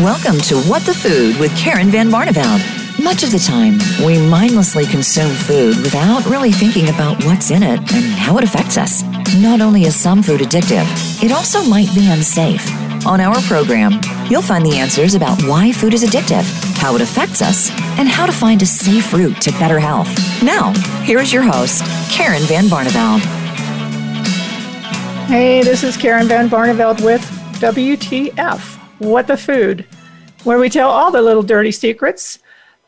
Welcome to What the Food with Karen Van Barneveld. Much of the time, we mindlessly consume food without really thinking about what's in it and how it affects us. Not only is some food addictive, it also might be unsafe. On our program, you'll find the answers about why food is addictive, how it affects us, and how to find a safe route to better health. Now, here is your host, Karen Van Barneveld. Hey, this is Karen Van Barneveld with WTF what the Food, where we tell all the little dirty secrets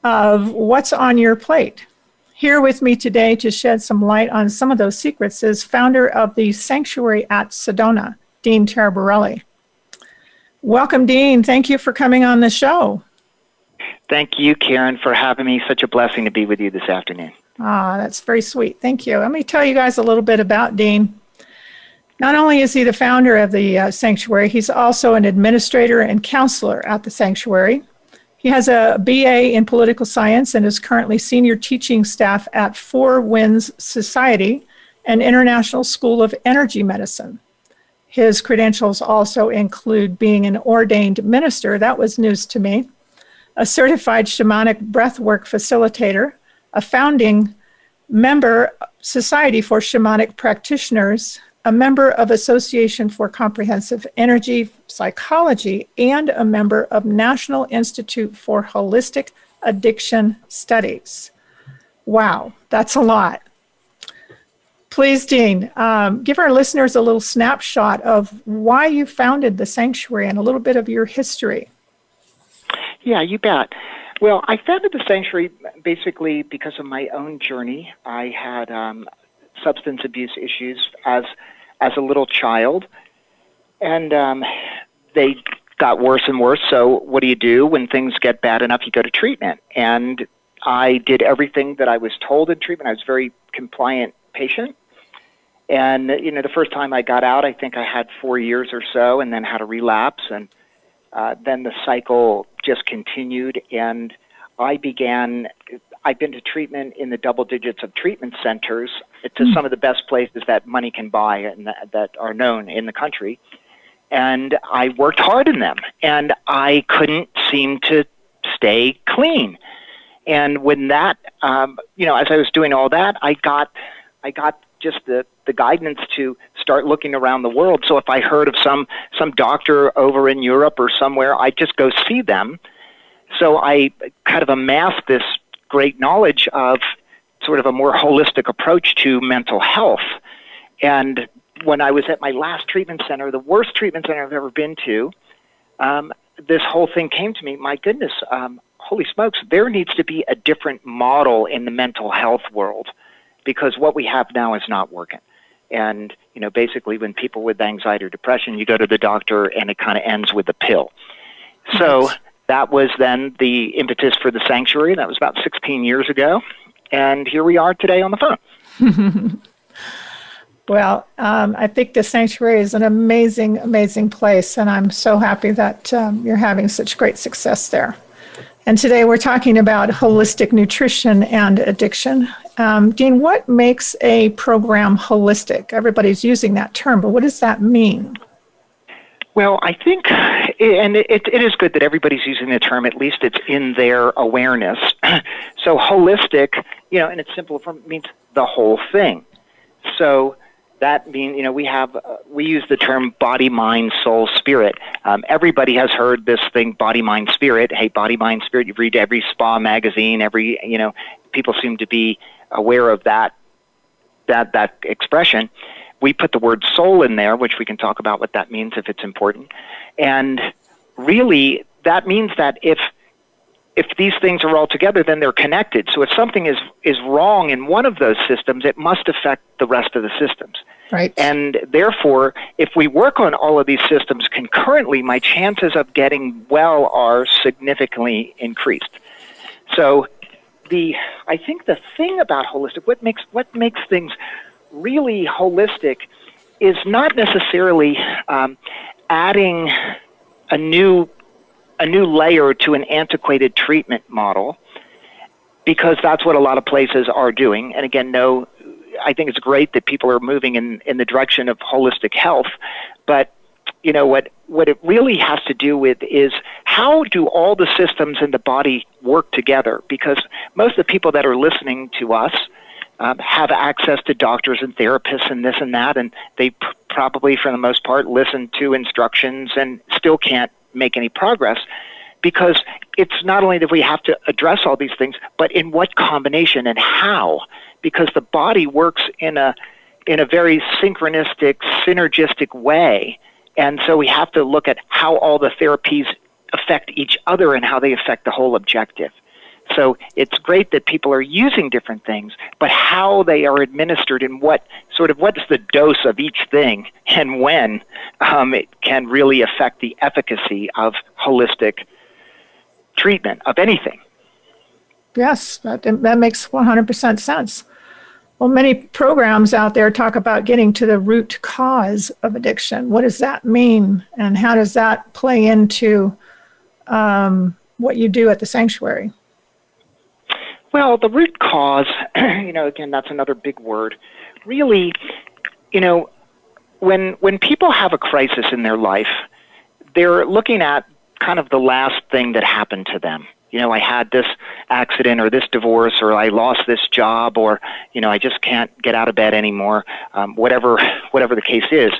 of what's on your plate. Here with me today to shed some light on some of those secrets is founder of the Sanctuary at Sedona, Dean Taraborelli. Welcome, Dean. Thank you for coming on the show. Thank you, Karen, for having me. Such a blessing to be with you this afternoon. Ah, that's very sweet. Thank you. Let me tell you guys a little bit about Dean. Not only is he the founder of the uh, sanctuary, he's also an administrator and counselor at the sanctuary. He has a BA in political science and is currently senior teaching staff at Four Winds Society, an international school of energy medicine. His credentials also include being an ordained minister, that was news to me, a certified shamanic breathwork facilitator, a founding member Society for Shamanic Practitioners, a member of Association for Comprehensive Energy Psychology, and a member of National Institute for Holistic Addiction Studies. Wow, that's a lot. Please, Dean, um, give our listeners a little snapshot of why you founded the sanctuary and a little bit of your history. Yeah, you bet. Well, I founded the sanctuary basically because of my own journey. I had um, substance abuse issues as as a little child, and um, they got worse and worse. So, what do you do when things get bad enough? You go to treatment, and I did everything that I was told in treatment. I was very compliant patient. And you know, the first time I got out, I think I had four years or so, and then had a relapse, and uh, then the cycle just continued. And I began I've been to treatment in the double digits of treatment centers to mm. some of the best places that money can buy and that, that are known in the country. And I worked hard in them, and I couldn't seem to stay clean. And when that, um, you know, as I was doing all that, I got, I got just the the guidance to start looking around the world. So if I heard of some some doctor over in Europe or somewhere, I'd just go see them. So I kind of amassed this great knowledge of sort of a more holistic approach to mental health. And when I was at my last treatment center, the worst treatment center I've ever been to, um, this whole thing came to me. My goodness, um, holy smokes, there needs to be a different model in the mental health world because what we have now is not working. And, you know, basically when people with anxiety or depression, you go to the doctor and it kind of ends with a pill. So that was then the impetus for the sanctuary. That was about 16 years ago. And here we are today on the phone. well, um, I think the sanctuary is an amazing, amazing place. And I'm so happy that um, you're having such great success there. And today we're talking about holistic nutrition and addiction. Um, Dean, what makes a program holistic? Everybody's using that term, but what does that mean? Well, I think, and it, it is good that everybody's using the term, at least it's in their awareness. so, holistic, you know, in its simple form, means the whole thing. So, that means, you know, we have, uh, we use the term body, mind, soul, spirit. Um, everybody has heard this thing, body, mind, spirit. Hey, body, mind, spirit. You read every spa magazine, every, you know, people seem to be aware of that, that, that expression we put the word soul in there, which we can talk about what that means if it's important. And really, that means that if if these things are all together, then they're connected. So if something is is wrong in one of those systems, it must affect the rest of the systems. Right. And therefore, if we work on all of these systems concurrently, my chances of getting well are significantly increased. So the I think the thing about holistic what makes what makes things really holistic is not necessarily um, adding a new a new layer to an antiquated treatment model because that's what a lot of places are doing. And again, no, I think it's great that people are moving in, in the direction of holistic health, but you know what what it really has to do with is how do all the systems in the body work together because most of the people that are listening to us um, have access to doctors and therapists and this and that and they pr- probably for the most part listen to instructions and still can't make any progress because it's not only that we have to address all these things but in what combination and how because the body works in a in a very synchronistic synergistic way and so we have to look at how all the therapies affect each other and how they affect the whole objective. So it's great that people are using different things, but how they are administered and what sort of what's the dose of each thing and when um, it can really affect the efficacy of holistic treatment of anything. Yes, that, that makes 100% sense. Well, many programs out there talk about getting to the root cause of addiction. What does that mean, and how does that play into um, what you do at the sanctuary? Well, the root cause, you know, again, that's another big word. Really, you know, when when people have a crisis in their life, they're looking at kind of the last thing that happened to them you know, I had this accident or this divorce or I lost this job or, you know, I just can't get out of bed anymore, um, whatever, whatever the case is.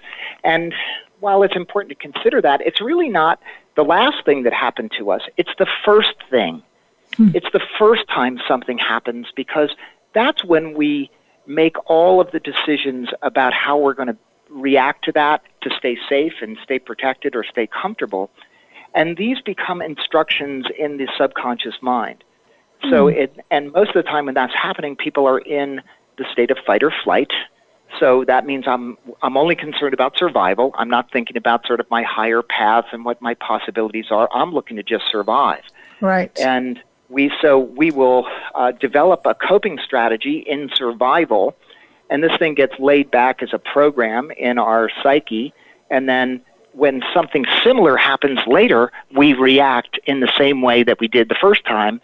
And while it's important to consider that, it's really not the last thing that happened to us. It's the first thing. Hmm. It's the first time something happens because that's when we make all of the decisions about how we're going to react to that to stay safe and stay protected or stay comfortable. And these become instructions in the subconscious mind. So mm. it, and most of the time when that's happening, people are in the state of fight or flight. So that means I'm I'm only concerned about survival. I'm not thinking about sort of my higher paths and what my possibilities are. I'm looking to just survive. Right. And we so we will uh, develop a coping strategy in survival, and this thing gets laid back as a program in our psyche, and then when something similar happens later, we react in the same way that we did the first time.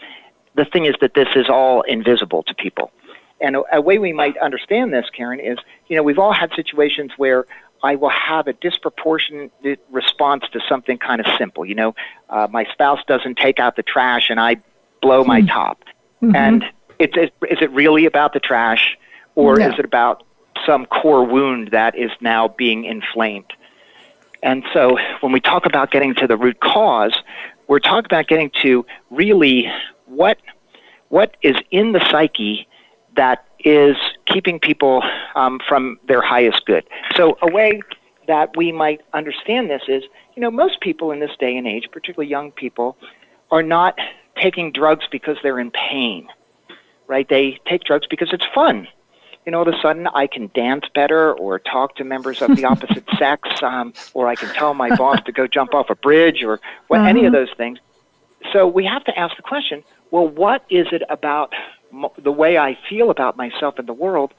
The thing is that this is all invisible to people. And a, way we might understand this, Karen, is you know, we've all had situations where I will have a disproportionate response to something kind of simple. You know, uh, my spouse doesn't take out the trash and I blow my mm-hmm. top. Mm-hmm. And it's, it, is it really about the trash or is it about some core wound that is now being inflamed? And so when we talk about getting to the root cause, we're talking about getting to really what what is in the psyche that is keeping people um, from their highest good. So a way that we might understand this is, you know, most people in this day and age, particularly young people, are not taking drugs because they're in pain, right? They take drugs because it's fun you know, all of a sudden I can dance better or talk to members of the opposite sex, um, or I can tell my boss to go jump off a bridge or what, uh-huh. any of those things. So we have to ask the question well, what is it about m- the way I feel about myself and the world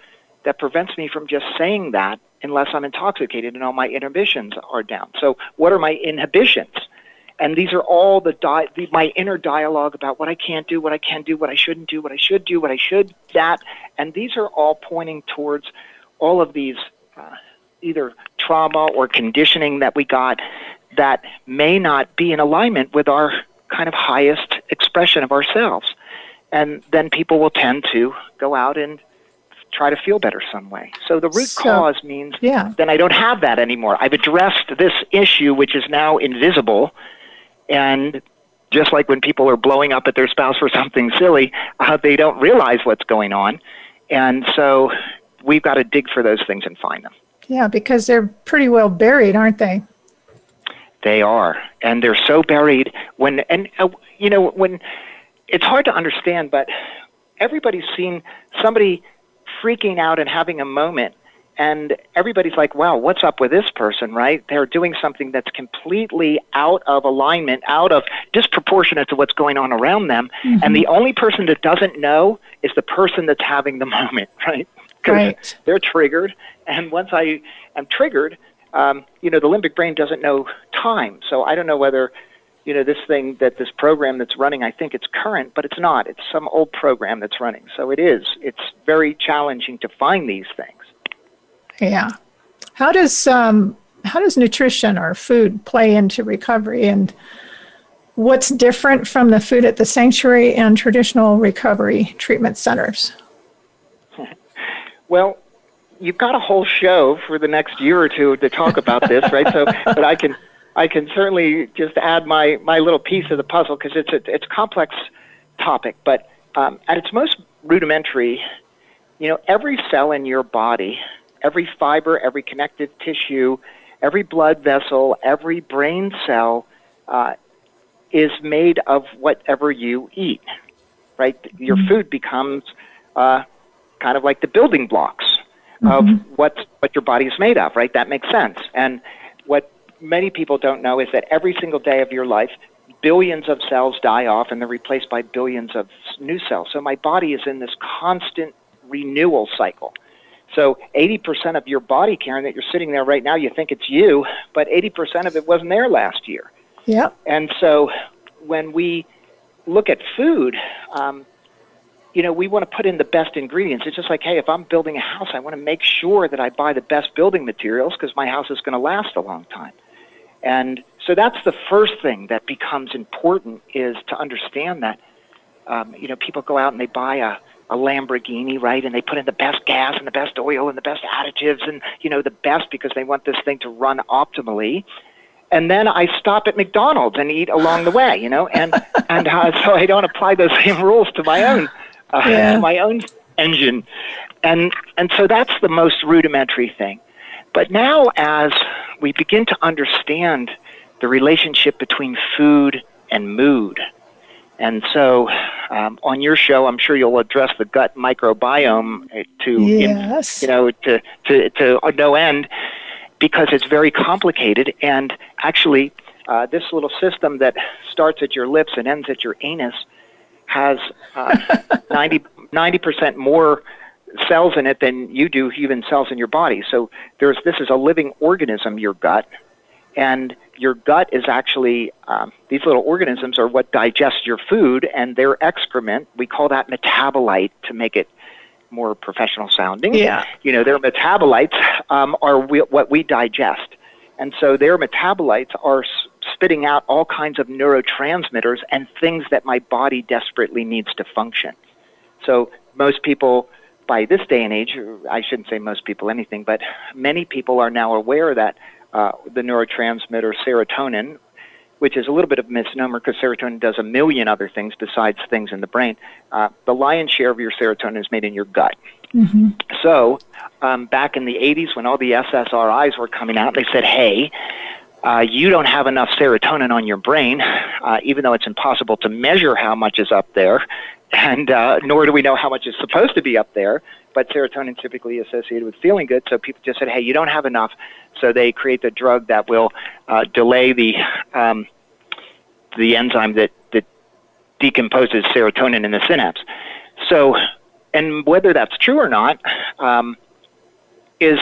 that prevents me from just saying that unless I'm intoxicated and all my inhibitions are down? So, what are my inhibitions? And these are all the, di- the, my inner dialogue about what I can't do, what I can do, what I shouldn't do, what I should do, what I should that, and these are all pointing towards all of these uh, either trauma or conditioning that we got that may not be in alignment with our kind of highest expression of ourselves, and then people will tend to go out and try to feel better some way. So the root so, cause means yeah. then I don't have that anymore. I've addressed this issue, which is now invisible and just like when people are blowing up at their spouse for something silly, uh, they don't realize what's going on. And so we've got to dig for those things and find them. Yeah, because they're pretty well buried, aren't they? They are. And they're so buried when, and, uh, you know, when it's hard to understand, but everybody's seen somebody freaking out and having a moment and everybody's like, wow, what's up with this person, right? They're doing something that's completely out of alignment, out of disproportionate to what's going on around them. Mm-hmm. And the only person that doesn't know is the person that's having the moment, right? Right. they're triggered. And once I am triggered, um, you know, the limbic brain doesn't know time. So I don't know whether, you know, this thing that this program that's running, I think it's current, but it's not. It's some old program that's running. So it is. It's very challenging to find these things. Yeah. How does um, how does nutrition or food play into recovery and what's different from the food at the sanctuary and traditional recovery treatment centers? Well, you've got a whole show for the next year or two to talk about this, right? So, but I can I can certainly just add my my little piece of the puzzle because it's a it's a complex topic. But um, at its most rudimentary, you know, every cell in your body, every fiber, every connective tissue, every blood vessel, every brain cell uh, is made of whatever you eat, right? Your mm-hmm. food becomes uh, kind of like the building blocks of mm-hmm. what what your body is made of, right? That makes sense. And what many people don't know is that every single day of your life, billions of cells die off and they're replaced by billions of new cells. So my body is in this constant renewal cycle. So 80% of your body, Karen, that you're sitting there right now, you think it's you, but 80% of it wasn't there last year. Yeah. And so when we look at food, um, you know, we want to put in the best ingredients. It's just like, hey, if I'm building a house, I want to make sure that I buy the best building materials because my house is going to last a long time. And so that's the first thing that becomes important is to understand that, um, you know, people go out and they buy a, a Lamborghini, right? And they put in the best gas and the best oil and the best additives and, you know, the best because they want this thing to run optimally and then I stop at McDonald's and eat along the way, you know, and and uh, so I don't apply those same rules to my own uh, yeah. to my own engine, and and so that's the most rudimentary thing. But now, as we begin to understand the relationship between food and mood, and so um, on your show, I'm sure you'll address the gut microbiome to yes. in, you know to to to no end because it's very complicated. And actually, uh, this little system that starts at your lips and ends at your anus has uh, 90 percent more cells in it than you do human cells in your body. So there's this is a living organism, your gut, and your gut is actually um, these little organisms are what digest your food, and their excrement we call that metabolite to make it more professional sounding. Yeah. You know, their metabolites um, are we, what we digest. And so their metabolites are spitting out all kinds of neurotransmitters and things that my body desperately needs to function. So most people, by this day and age, I shouldn't say most people anything, but many people are now aware that uh, the neurotransmitter serotonin, which is a little bit of a misnomer because serotonin does a million other things besides things in the brain. Uh, the lion's share of your serotonin is made in your gut. Mm-hmm. So, um, back in the 80s, when all the SSRIs were coming out, they said, hey, uh, you don't have enough serotonin on your brain, uh, even though it's impossible to measure how much is up there, and uh, nor do we know how much is supposed to be up there. But serotonin typically associated with feeling good, so people just said, "Hey, you don't have enough." So they create the drug that will uh, delay the um, the enzyme that that decomposes serotonin in the synapse. So, and whether that's true or not um, is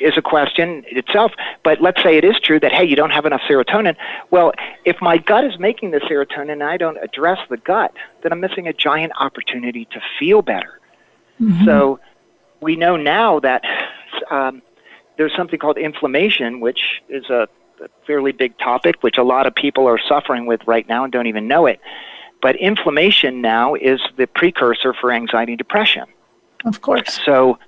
is a question itself. But let's say it is true that hey, you don't have enough serotonin. Well, if my gut is making the serotonin and I don't address the gut, then I'm missing a giant opportunity to feel better. Mm-hmm. So we know now that um, there's something called inflammation, which is a, a fairly big topic, which a lot of people are suffering with right now and don't even know it. But inflammation now is the precursor for anxiety and depression. Of course. So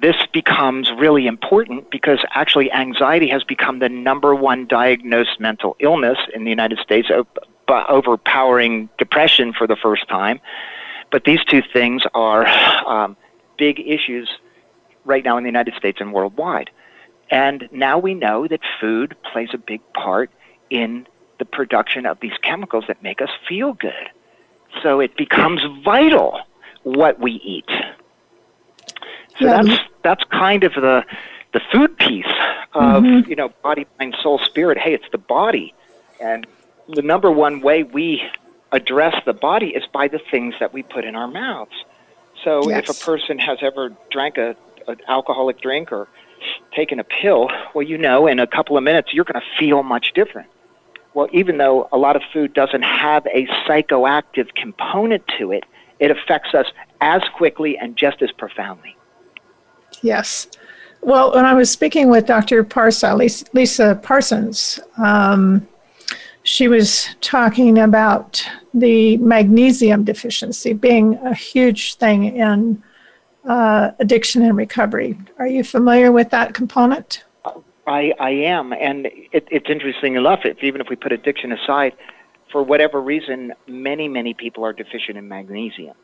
this becomes really important because actually anxiety has become the number one diagnosed mental illness in the United States, overpowering depression for the first time. But these two things are um, big issues right now in the United States and worldwide. And now we know that food plays a big part in the production of these chemicals that make us feel good. So it becomes vital what we eat. So yeah. that's that's kind of the the food piece of mm-hmm. you know body, mind, soul, spirit. Hey, it's the body, and the number one way we address the body is by the things that we put in our mouths. So yes. if a person has ever drank a an alcoholic drink or taken a pill, well, you know, in a couple of minutes you're going to feel much different. Well, even though a lot of food doesn't have a psychoactive component to it, it affects us as quickly and just as profoundly. Yes. Well, when I was speaking with Dr. Parsa, Lisa Parsons, um, she was talking about the magnesium deficiency being a huge thing in uh, addiction and recovery. Are you familiar with that component? I, I am, and it, it's interesting enough. If, even if we put addiction aside, for whatever reason, many many people are deficient in magnesium,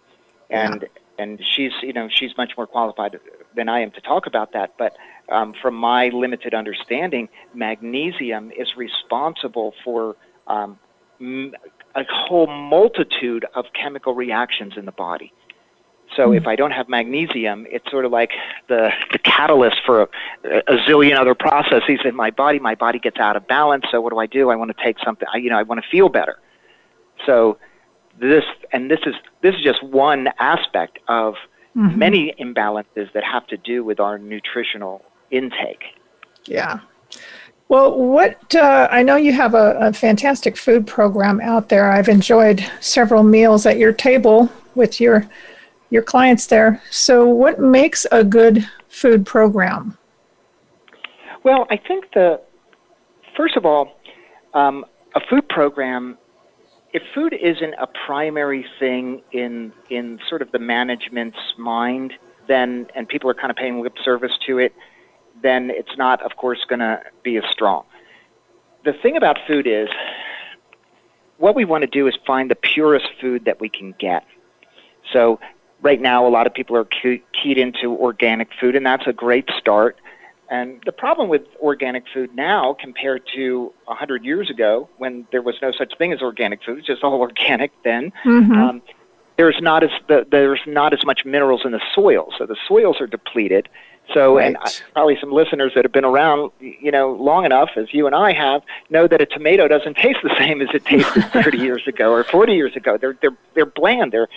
and yeah. And she's you know she's much more qualified than I am to talk about that. But um, from my limited understanding, magnesium is responsible for um, a whole multitude of chemical reactions in the body. So mm if I don't have magnesium, it's sort of like the, the catalyst for a, a zillion other processes in my body. My body gets out of balance. So what do I do? I want to take something. I, you know, I want to feel better. So this and this is this is just one aspect of mm-hmm. many imbalances that have to do with our nutritional intake. Yeah. Well, what uh, I know you have a, a, fantastic food program out there. I've enjoyed several meals at your table with your your clients there. So, what makes a good food program? Well, I think the first of all, um, a food program. If food isn't a primary thing in in sort of the management's mind, then and people are kind of paying lip service to it, then it's not, of course, going to be as strong. The thing about food is, what we want to do is find the purest food that we can get. So right now, a lot of people are keyed into organic food, and that's a great start. And the problem with organic food now, compared to 100 years ago, when there was no such thing as organic food, it's just all organic then. Mm-hmm. Um, there's not as the, there's not as much minerals in the soil, so the soils are depleted. So, right. and probably some listeners that have been around, you know, long enough as you and I have, know that a tomato doesn't taste the same as it tasted 30 years ago or 40 years ago. They're they're they're bland. They're,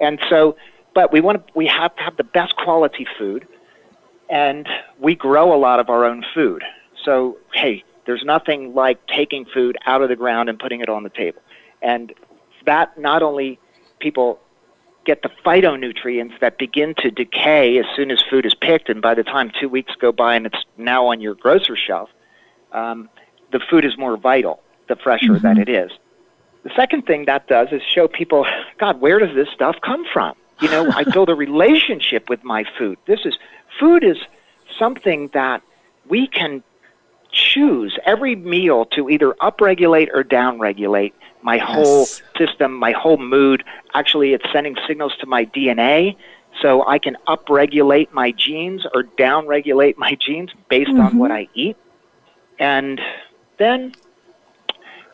and so, but we want to we have to have the best quality food, and we grow a lot of our own food. So, hey, there's nothing like taking food out of the ground and putting it on the table, and that not only people get the phytonutrients that begin to decay as soon as food is picked, and by the time two weeks go by and it's now on your grocery shelf, um, the food is more vital the fresher mm-hmm. that it is. The second thing that does is show people, God, where does this stuff come from? You know, I build a relationship with my food. This is food is something that we can choose every meal to either upregulate or downregulate my yes. whole system, my whole mood. Actually, it's sending signals to my DNA so I can upregulate my genes or downregulate my genes based mm-hmm. on what I eat. And then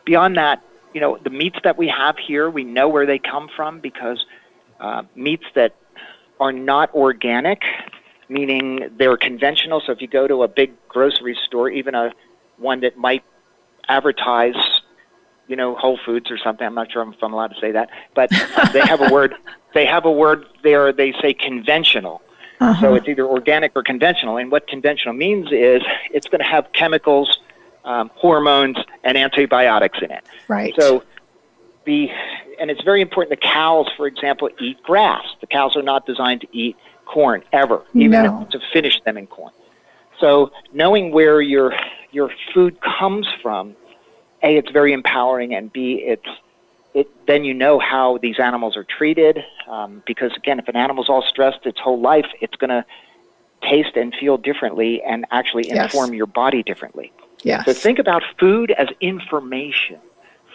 beyond that, you know, the meats that we have here, we know where they come from because uh, meats that are not organic, meaning they're conventional. So if you go to a big grocery store, even a one that might advertise you know, Whole Foods or something. I'm not sure if I'm allowed to say that, but they have a word. They have a word there. They say conventional. Uh-huh. So it's either organic or conventional. And what conventional means is it's going to have chemicals, um, hormones, and antibiotics in it. Right. So the and it's very important. The cows, for example, eat grass. The cows are not designed to eat corn ever, even no. to finish them in corn. So knowing where your your food comes from a, it's very empowering, and B, it's it, then you know how these animals are treated. Um, because again, if an animal's all stressed its whole life, it's going to taste and feel differently, and actually inform yes. your body differently. Yes. So think about food as information.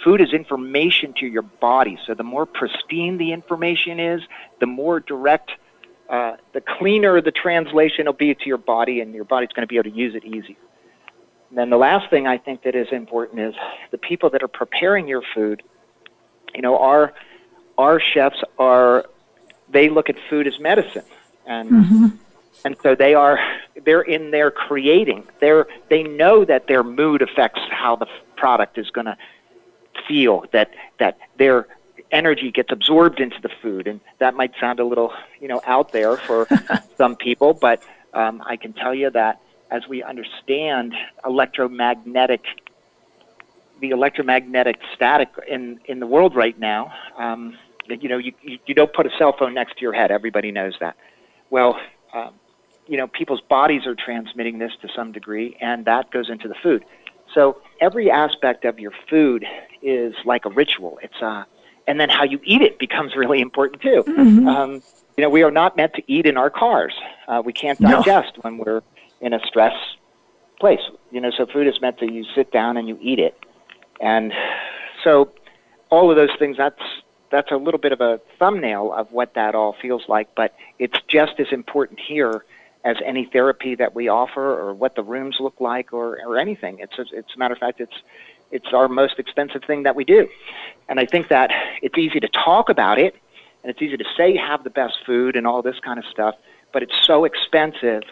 Food is information to your body. So the more pristine the information is, the more direct, uh, the cleaner the translation will be to your body, and your body's going to be able to use it easier. And then the last thing I think that is important is the people that are preparing your food. You know, our our chefs are they look at food as medicine, and mm-hmm. and so they are they're in there creating. They're they know that their mood affects how the product is going to feel. That that their energy gets absorbed into the food, and that might sound a little you know out there for some people, but um, I can tell you that as we understand electromagnetic, the electromagnetic static in, in the world right now, um, you know, you, you, you don't put a cell phone next to your head. Everybody knows that. Well, um, you know, people's bodies are transmitting this to some degree, and that goes into the food. So every aspect of your food is like a ritual. It's uh, and then how you eat it becomes really important too. Mm-hmm. Um, you know, we are not meant to eat in our cars. Uh, we can't digest no. when we're in a stress place. You know, so food is meant to you sit down and you eat it, and so all of those things. That's that's a little bit of a thumbnail of what that all feels like, but it's just as important here as any therapy that we offer or what the rooms look like or, or anything. It's a, it's a matter of fact, it's it's our most expensive thing that we do, and I think that it's easy to talk about it, and it's easy to say you have the best food and all this kind of stuff, but it's so expensive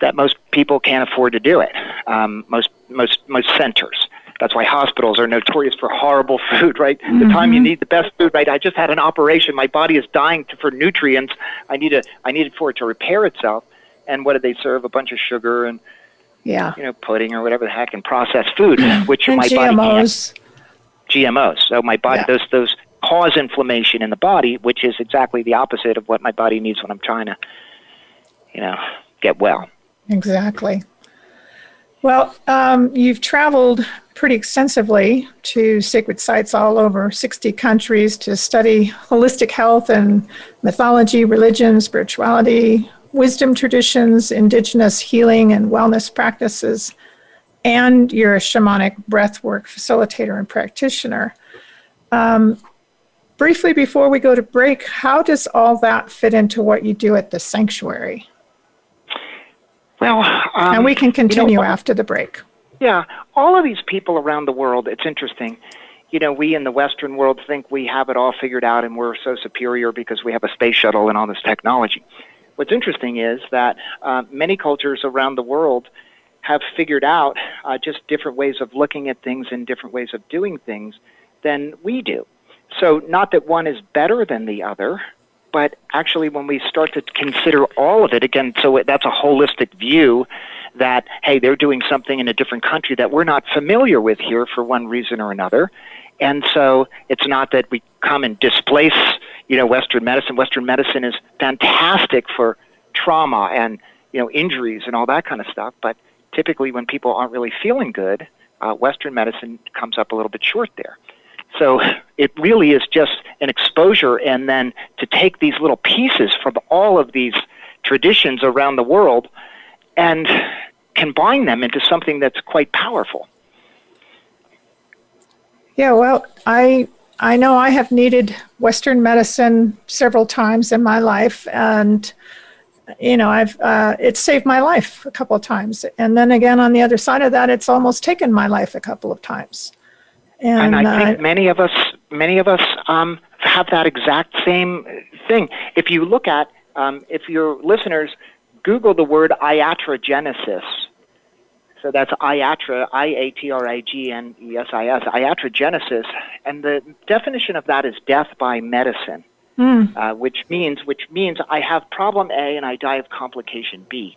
that most people can't afford to do it. Um, most most most centers. That's why hospitals are notorious for horrible food, right? Mm-hmm. The time you need the best food, right? I just had an operation. My body is dying to, for nutrients. I need a, I need it for it to repair itself. And what did they serve? A bunch of sugar and, yeah, you know, pudding or whatever the heck, and processed food, which and my GMOs. body can't. GMOs. So my body, yeah. those those cause inflammation in the body, which is exactly the opposite of what my body needs when I'm trying to, you know, get well. Exactly. Well, um, you've traveled pretty extensively to sacred sites all over 60 countries to study holistic health and mythology, religion, spirituality, wisdom traditions, indigenous healing and wellness practices, and you're a shamanic breathwork facilitator and practitioner. Um, briefly, before we go to break, how does all that fit into what you do at the sanctuary? Well, um, and we can continue you know, after the break. Yeah, all of these people around the world, it's interesting. You know, we in the Western world think we have it all figured out and we're so superior because we have a space shuttle and all this technology. What's interesting is that uh, many cultures around the world have figured out uh, just different ways of looking at things and different ways of doing things than we do. So, not that one is better than the other, but actually, when we start to consider all of it, again, so that's a holistic view that, hey, they're doing something in a different country that we're not familiar with here for one reason or another. And so it's not that we come and displace, you know, Western medicine. Western medicine is fantastic for trauma and, you know, injuries and all that kind of stuff. But typically when people aren't really feeling good, uh, Western medicine comes up a little bit short there. So it really is just an exposure, and then to take these little pieces from all of these traditions around the world and combine them into something that's quite powerful. Yeah, well, I I know I have needed Western medicine several times in my life, and you know I've uh, it's saved my life a couple of times, and then again on the other side of that, it's almost taken my life a couple of times. And, and I think uh, many of us, many of us um, have that exact same thing. If you look at, um, if your listeners Google the word iatrogenesis, so that's iatra, I-A-T-R-A-G-N-E-S-I-S, iatrogenesis, and the definition of that is death by medicine, mm. uh, which means which means I have problem A and I die of complication B.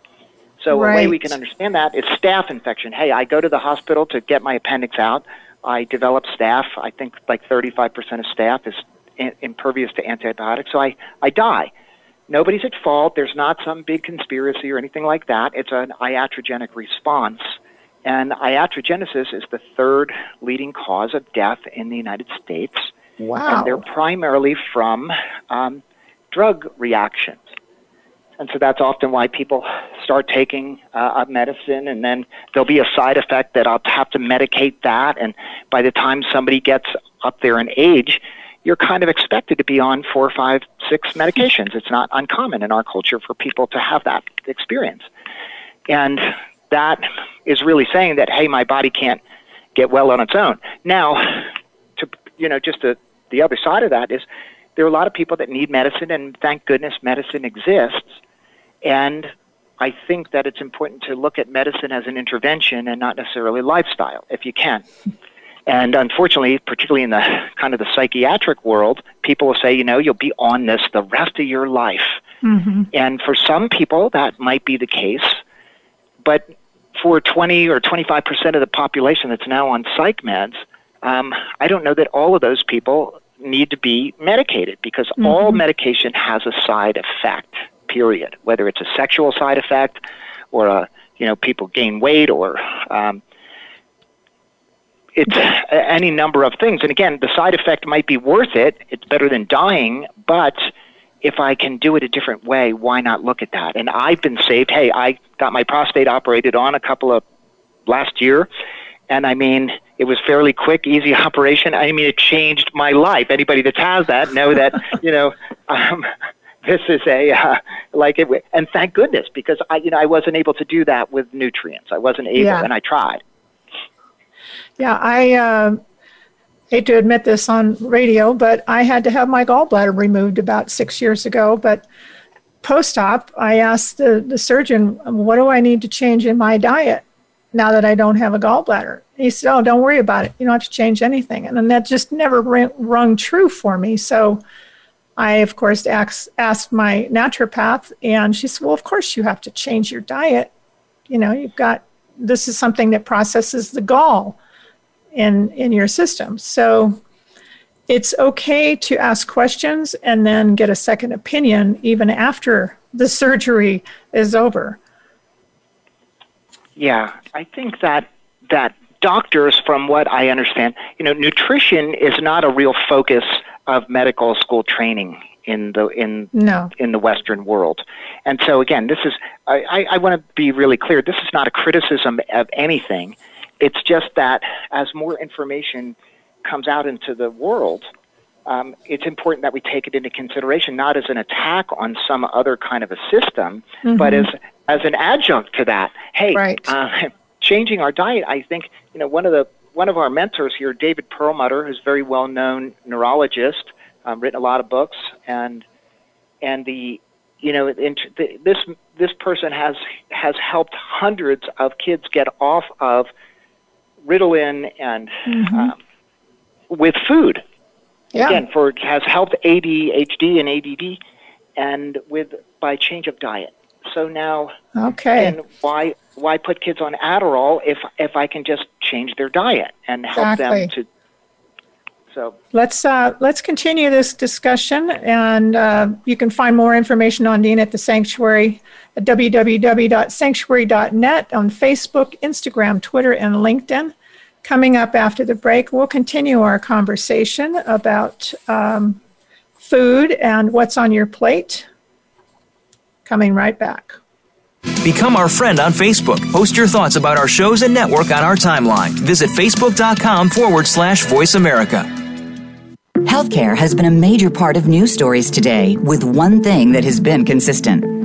So right. a way we can understand that is staph infection. Hey, I go to the hospital to get my appendix out. I develop staph. I think like 35% of staph is impervious to antibiotics, so I, I die. Nobody's at fault. There's not some big conspiracy or anything like that. It's an iatrogenic response. And iatrogenesis is the third leading cause of death in the United States. Wow. And they're primarily from um, drug reactions. And so that's often why people start taking uh, a medicine, and then there'll be a side effect that I'll have to medicate that. And by the time somebody gets up there in age, you're kind of expected to be on four, five, six medications. It's not uncommon in our culture for people to have that experience. And that is really saying that, hey, my body can't get well on its own. Now, to, you know, just the, the other side of that is there are a lot of people that need medicine, and thank goodness medicine exists and I think that it's important to look at medicine as an intervention and not necessarily lifestyle, if you can. And unfortunately, particularly in the kind of the psychiatric world, people will say, you know, you'll be on this the rest of your life. Mm-hmm. And for some people, that might be the case. But for 20 or 25% of the population that's now on psych meds, um, I don't know that all of those people need to be medicated because mm-hmm. all medication has a side effect period, whether it's a sexual side effect or a, you know, people gain weight or um, it's any number of things. And again, the side effect might be worth it. It's better than dying, but if I can do it a different way, why not look at that? And I've been saved. Hey, I got my prostate operated on a couple of last year, and I mean, it was fairly quick, easy operation. I mean, it changed my life. Anybody that has that know that you know. Um, this is a uh, like it, and thank goodness because I, you know, I wasn't able to do that with nutrients. I wasn't able, yeah. and I tried. Yeah, I uh, hate to admit this on radio, but I had to have my gallbladder removed about six years ago. But post op, I asked the, the surgeon, What do I need to change in my diet now that I don't have a gallbladder? He said, Oh, don't worry about it. You don't have to change anything. And then that just never rung true for me. So I, of course, asked, asked my naturopath, and she said, Well, of course, you have to change your diet. You know, you've got this is something that processes the gall in in your system. So it's okay to ask questions and then get a second opinion even after the surgery is over. Yeah, I think that that doctors from what I understand, you know, nutrition is not a real focus of medical school training in the in no. in the Western world. And so again, this is I, I, I want to be really clear. This is not a criticism of anything. It's just that as more information comes out into the world, um, it's important that we take it into consideration, not as an attack on some other kind of a system, mm-hmm. but as as an adjunct to that. Hey, right. uh, changing our diet. I think you know one of the one of our mentors here, David Perlmutter, who's a very well known neurologist, um, written a lot of books, and and the you know the, this this person has has helped hundreds of kids get off of Ritalin and mm-hmm. um, with food. Yeah. Again, for has helped ADHD and ADD, and with by change of diet. So now, okay, and why why put kids on Adderall if if I can just change their diet and help exactly. them to so let's uh, let's continue this discussion, and uh, you can find more information on Dean at the Sanctuary at www.sanctuary.net on Facebook, Instagram, Twitter, and LinkedIn. Coming up after the break, we'll continue our conversation about um, food and what's on your plate. Coming right back. Become our friend on Facebook. Post your thoughts about our shows and network on our timeline. Visit facebook.com forward slash voice America. Healthcare has been a major part of news stories today, with one thing that has been consistent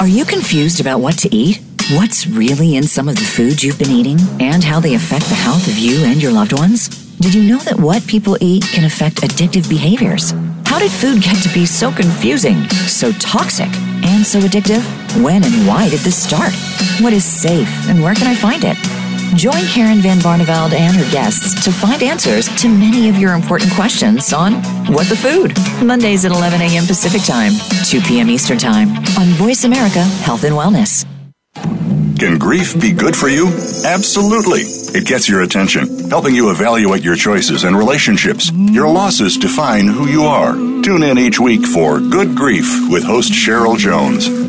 Are you confused about what to eat? What's really in some of the foods you've been eating and how they affect the health of you and your loved ones? Did you know that what people eat can affect addictive behaviors? How did food get to be so confusing, so toxic, and so addictive? When and why did this start? What is safe and where can I find it? Join Karen Van Barneveld and her guests to find answers to many of your important questions on What the Food? Mondays at 11 a.m. Pacific Time, 2 p.m. Eastern Time on Voice America Health and Wellness. Can grief be good for you? Absolutely. It gets your attention, helping you evaluate your choices and relationships. Your losses define who you are. Tune in each week for Good Grief with host Cheryl Jones.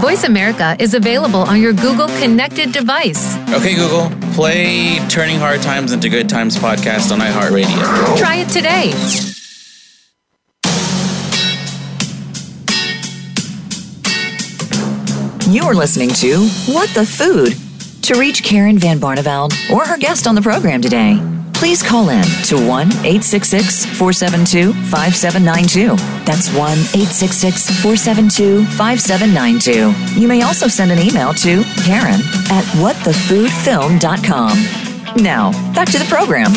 Voice America is available on your Google connected device. Okay, Google, play Turning Hard Times into Good Times podcast on iHeartRadio. Try it today. You're listening to What the Food to reach Karen Van Barneveld or her guest on the program today, please call in to 1 866 472 5792. That's 1 866 472 5792. You may also send an email to Karen at whatthefoodfilm.com. Now, back to the program.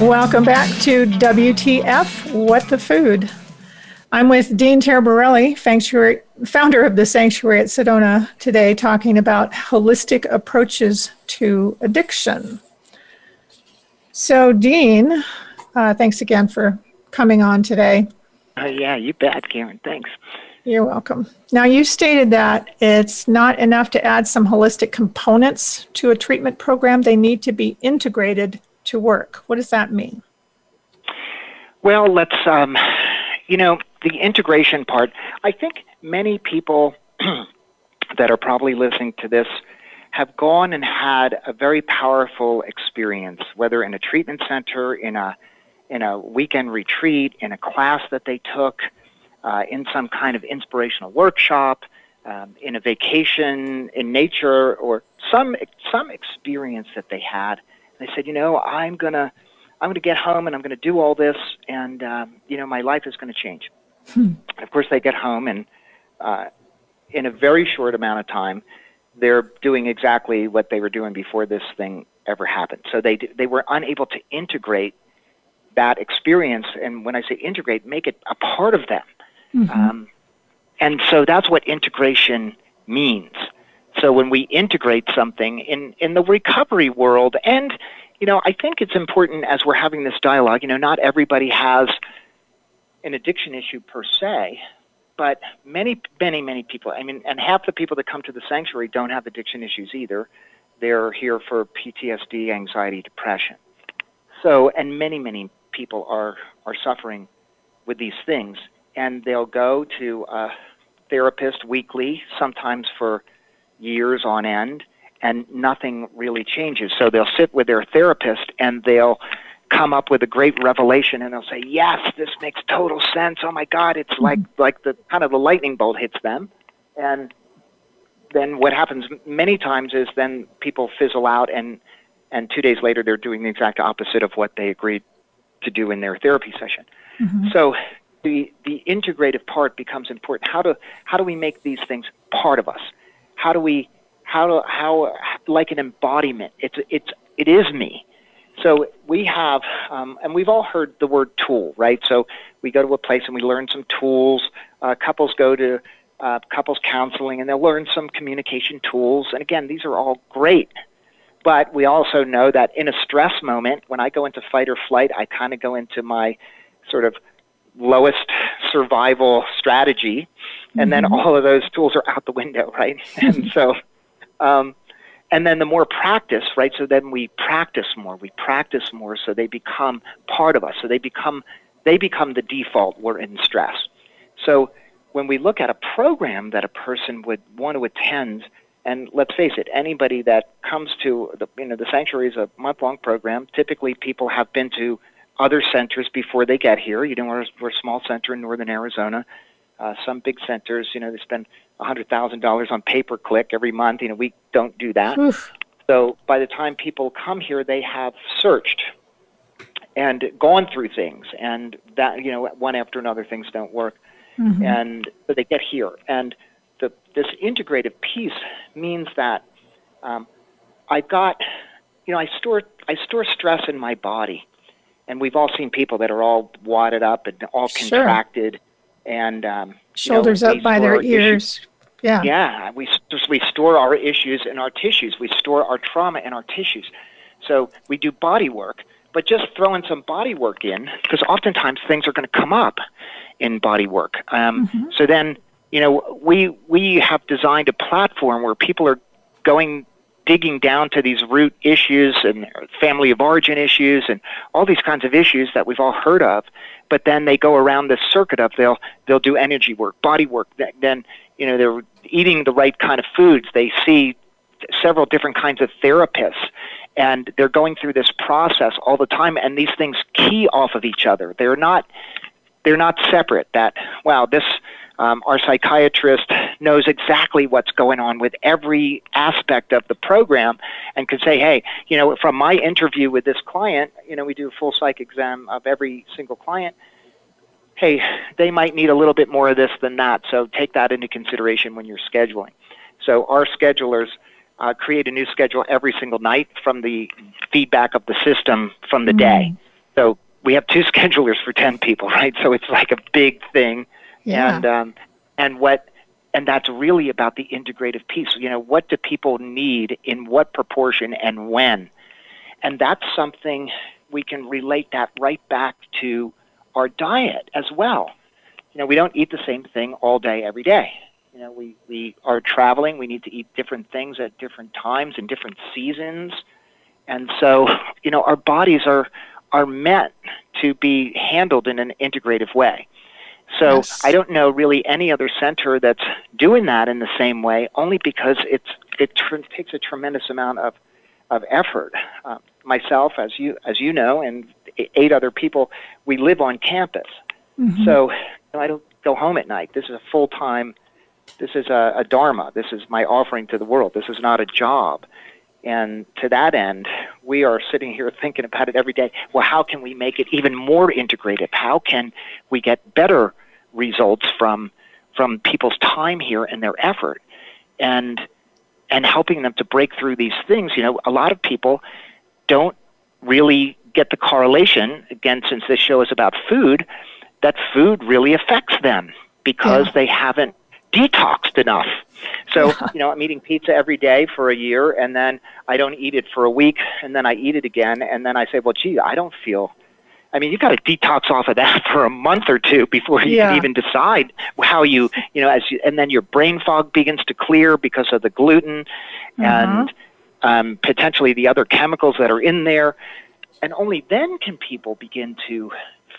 Welcome back to WTF What the Food. I'm with Dean Taraborelli, Sanctuary, founder of the Sanctuary at Sedona today, talking about holistic approaches to addiction. So, Dean, uh, thanks again for coming on today. Uh, yeah, you bet, Karen. Thanks. You're welcome. Now, you stated that it's not enough to add some holistic components to a treatment program, they need to be integrated to work. What does that mean? Well, let's, um, you know, the integration part, I think many people that are probably listening to this have gone and had a very powerful experience, whether in a treatment center, in a in a weekend retreat, in a class that they took, uh, in some kind of inspirational workshop, um, in a vacation in nature, or some some experience that they had. They said, you know, I'm gonna I'm gonna get home and I'm gonna do all this, and um, you know, my life is gonna change. Hmm. Of course, they get home and uh, in a very short amount of time, they're doing exactly what they were doing before this thing ever happened. So they they were unable to integrate that experience, and when I say integrate, make it a part of them. Mm-hmm. Um, and so that's what integration means. So when we integrate something in in the recovery world, and you know, I think it's important as we're having this dialogue. You know, not everybody has an addiction issue per se, but many, many, many people, I mean, and half the people that come to the sanctuary don't have addiction issues either. They're here for PTSD, anxiety, depression. So, and many, many people are, are suffering with these things, and they'll go to a therapist weekly, sometimes for years on end, and nothing really changes. So they'll sit with their therapist and they'll come up with a great revelation and they'll say, "Yes, this makes total sense. Oh my God, it's mm-hmm. like like the kind of the lightning bolt hits them." And then what happens many times is then people fizzle out and and 2 days later they're doing the exact opposite of what they agreed to do in their therapy session. Mm-hmm. So the the integrative part becomes important. How do how do we make these things part of us? How do we how how like an embodiment? It's it's it is me. So we have, um, and we've all heard the word tool, right? So we go to a place and we learn some tools. Uh, couples go to uh, couples counseling and they'll learn some communication tools. And again, these are all great. But we also know that in a stress moment, when I go into fight or flight, I kind of go into my sort of lowest survival strategy. And mm-hmm. then all of those tools are out the window, right? and so, um, and then the more practice, right? So then we practice more. We practice more, so they become part of us. So they become they become the default. We're in stress. So when we look at a program that a person would want to attend, and let's face it, anybody that comes to the you know the sanctuary is a month long program. Typically, people have been to other centers before they get here. You know, we're, we're a small center in northern Arizona. Uh, some big centers, you know, they spend $100,000 on pay per click every month. You know, we don't do that. Oof. So by the time people come here, they have searched and gone through things, and that you know, one after another, things don't work, mm-hmm. and so they get here. And the, this integrative piece means that um, I got, you know, I store I store stress in my body, and we've all seen people that are all wadded up and all contracted. Sure and um, shoulders you know, up by their ears. Yeah. Yeah. We we store our issues in our tissues. We store our trauma in our tissues. So we do body work, but just throwing some body work in because oftentimes things are going to come up in body work. Um, mm-hmm. So then you know we we have designed a platform where people are going digging down to these root issues and family of origin issues and all these kinds of issues that we've all heard of but then they go around this circuit of they'll they'll do energy work body work. Then you know they're eating the right kind of foods. They see several different kinds of therapists and they're going through this process all the time and these things key off of each other. They're not they're not separate that wow this um, our psychiatrist knows exactly what's going on with every aspect of the program and can say, hey, you know, from my interview with this client, you know, we do a full psych exam of every single client. Hey, they might need a little bit more of this than that, so take that into consideration when you're scheduling. So our schedulers uh, create a new schedule every single night from the feedback of the system from the mm-hmm. day. So we have two schedulers for 10 people, right? So it's like a big thing. Yeah. And, um, and what, and that's really about the integrative piece. You know, what do people need in what proportion and when? And that's something we can relate that right back to our diet as well. You know, we don't eat the same thing all day, every day. You know, we, we are traveling. We need to eat different things at different times and different seasons. And so, you know, our bodies are, are meant to be handled in an integrative way. So yes. I don't know really any other center that's doing that in the same way, only because it's it tr- takes a tremendous amount of of effort. Uh, myself, as you as you know, and eight other people, we live on campus. Mm-hmm. So I don't go home at night. This is a full time this is a, a dharma. This is my offering to the world. This is not a job. And to that end, we are sitting here thinking about it every day. Well, how can we make it even more integrative? How can we get better results from from people's time here and their effort? And and helping them to break through these things. You know, a lot of people don't really get the correlation, again, since this show is about food, that food really affects them because yeah. they haven't detoxed enough. So, you know, I'm eating pizza every day for a year, and then I don't eat it for a week, and then I eat it again, and then I say, well, gee, I don't feel. I mean, you've got to detox off of that for a month or two before you yeah. can even decide how you, you know, as you, and then your brain fog begins to clear because of the gluten mm-hmm. and um, potentially the other chemicals that are in there. And only then can people begin to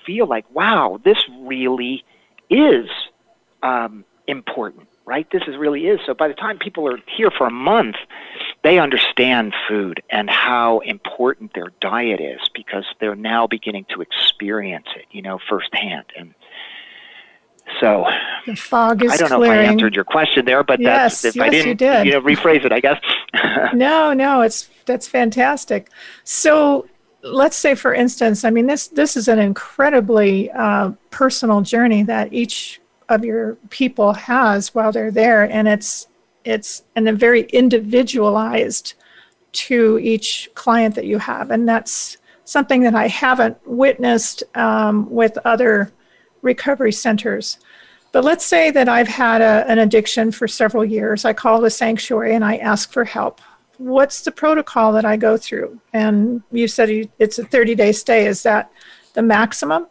feel like, wow, this really is um, important, right? This is really is. So by the time people are here for a month, they understand food and how important their diet is because they're now beginning to experience it, you know, firsthand. And so the fog is I don't know clearing. if I answered your question there, but yes, that's if yes, I didn't you, did. you know rephrase it, I guess. no, no, it's that's fantastic. So let's say for instance, I mean this this is an incredibly uh, personal journey that each of your people has while they're there. And it's it's and a very individualized to each client that you have. And that's something that i haven't witnessed um, with other recovery centers. But let's say that i've had a, an addiction for several years. I call the sanctuary and i ask for help. What's the protocol that i go through? And you said it's a 30 day stay. Is that the maximum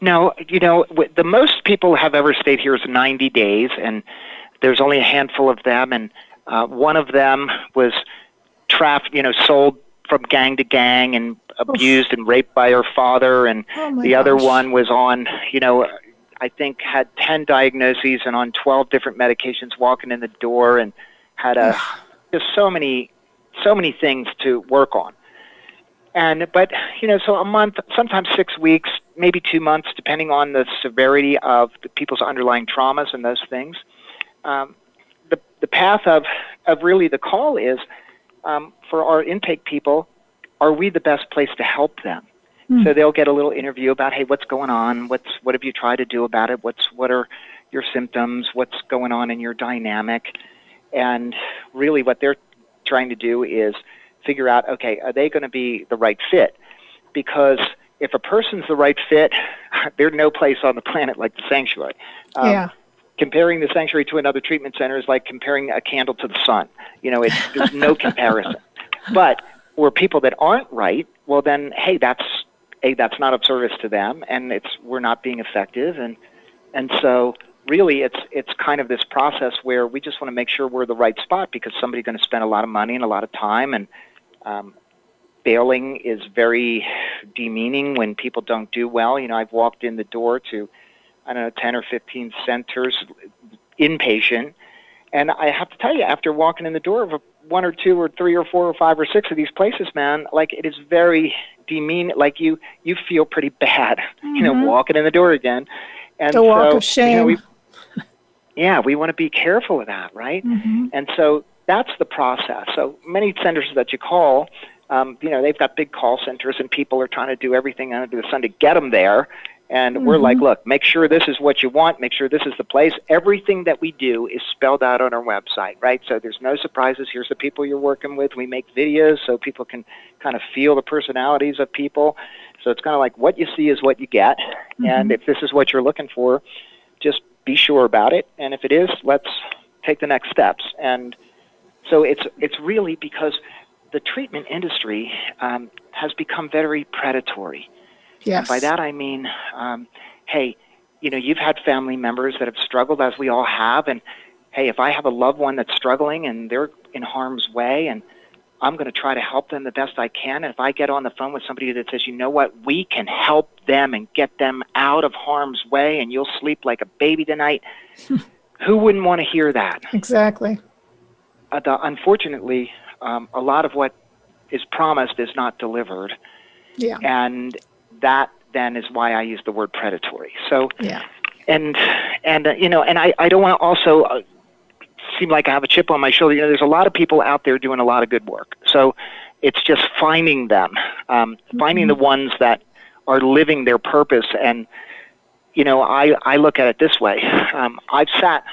no, you know, the most people have ever stayed here is 90 days, and there's only a handful of them, and uh, one of them was trafficked, you know, sold from gang to gang and abused and raped by her father, and oh the gosh. other one was on, you know, I think had 10 diagnoses and on 12 different medications walking in the door and had a just so many so many things to work on. And but you know, so a month, sometimes six weeks, maybe two months, depending on the severity of the people's underlying traumas and those things. Um, the the path of of really the call is um, for our intake people. Are we the best place to help them? Mm. So they'll get a little interview about, hey, what's going on? What's what have you tried to do about it? What's what are your symptoms? What's going on in your dynamic? And really, what they're trying to do is figure out, okay, are they going to be the right fit? Because if a person's the right fit, there's no place on the planet like the sanctuary. Um, yeah. Comparing the sanctuary to another treatment center is like comparing a candle to the sun. You know, it's, there's no comparison. But where people that aren't right, well, then, hey, that's a that's not of service to them, and it's we're not being effective, and and so really it's it's kind of this process where we just want to make sure we're the right spot because somebody's going to spend a lot of money and a lot of time and um, bailing is very demeaning when people don't do well. You know, I've walked in the door to, I don't know, 10 or 15 centers inpatient. And I have to tell you, after walking in the door of a, one or two or three or four or five or six of these places, man, like it is very demeaning. Like you, you feel pretty bad, mm-hmm. you know, mm-hmm. walking in the door again. And the walk so, of shame. You know, yeah, we want to be careful of that, right? Mm-hmm. And so that's the process. So many centers that you call, um, you know, they've got big call centers, and people are trying to do everything under the sun to get them there. And we're like, look, make sure this is what you want. Make sure this is the place. Everything that we do is spelled out on our website, right? So there's no surprises. Here's the people you're working with. We make videos so people can kind of feel the personalities of people. So it's kind of like what you see is what you get. And if this is what you're looking for, just be sure about it. And if it is, let's take the next steps. And so it's it's really because the treatment industry um, has become very predatory. Yes. By that I mean, um, hey, you know, you've had family members that have struggled, as we all have, and hey, if I have a loved one that's struggling and they're in harm's way, and I'm going to try to help them the best I can. And if I get on the phone with somebody that says, you know what, we can help them and get them out of harm's way, and you'll sleep like a baby tonight, who wouldn't want to hear that? Exactly. Uh, the, unfortunately, um, a lot of what is promised is not delivered Yeah. and that then is why I use the word predatory. So, Yeah. and and uh, you know, and I I don't want to also uh, seem like I have a chip on my shoulder. You know, there's a lot of people out there doing a lot of good work. So, it's just finding them, um, finding the ones that are living their purpose. And you know, I I look at it this way. Um, I've sat.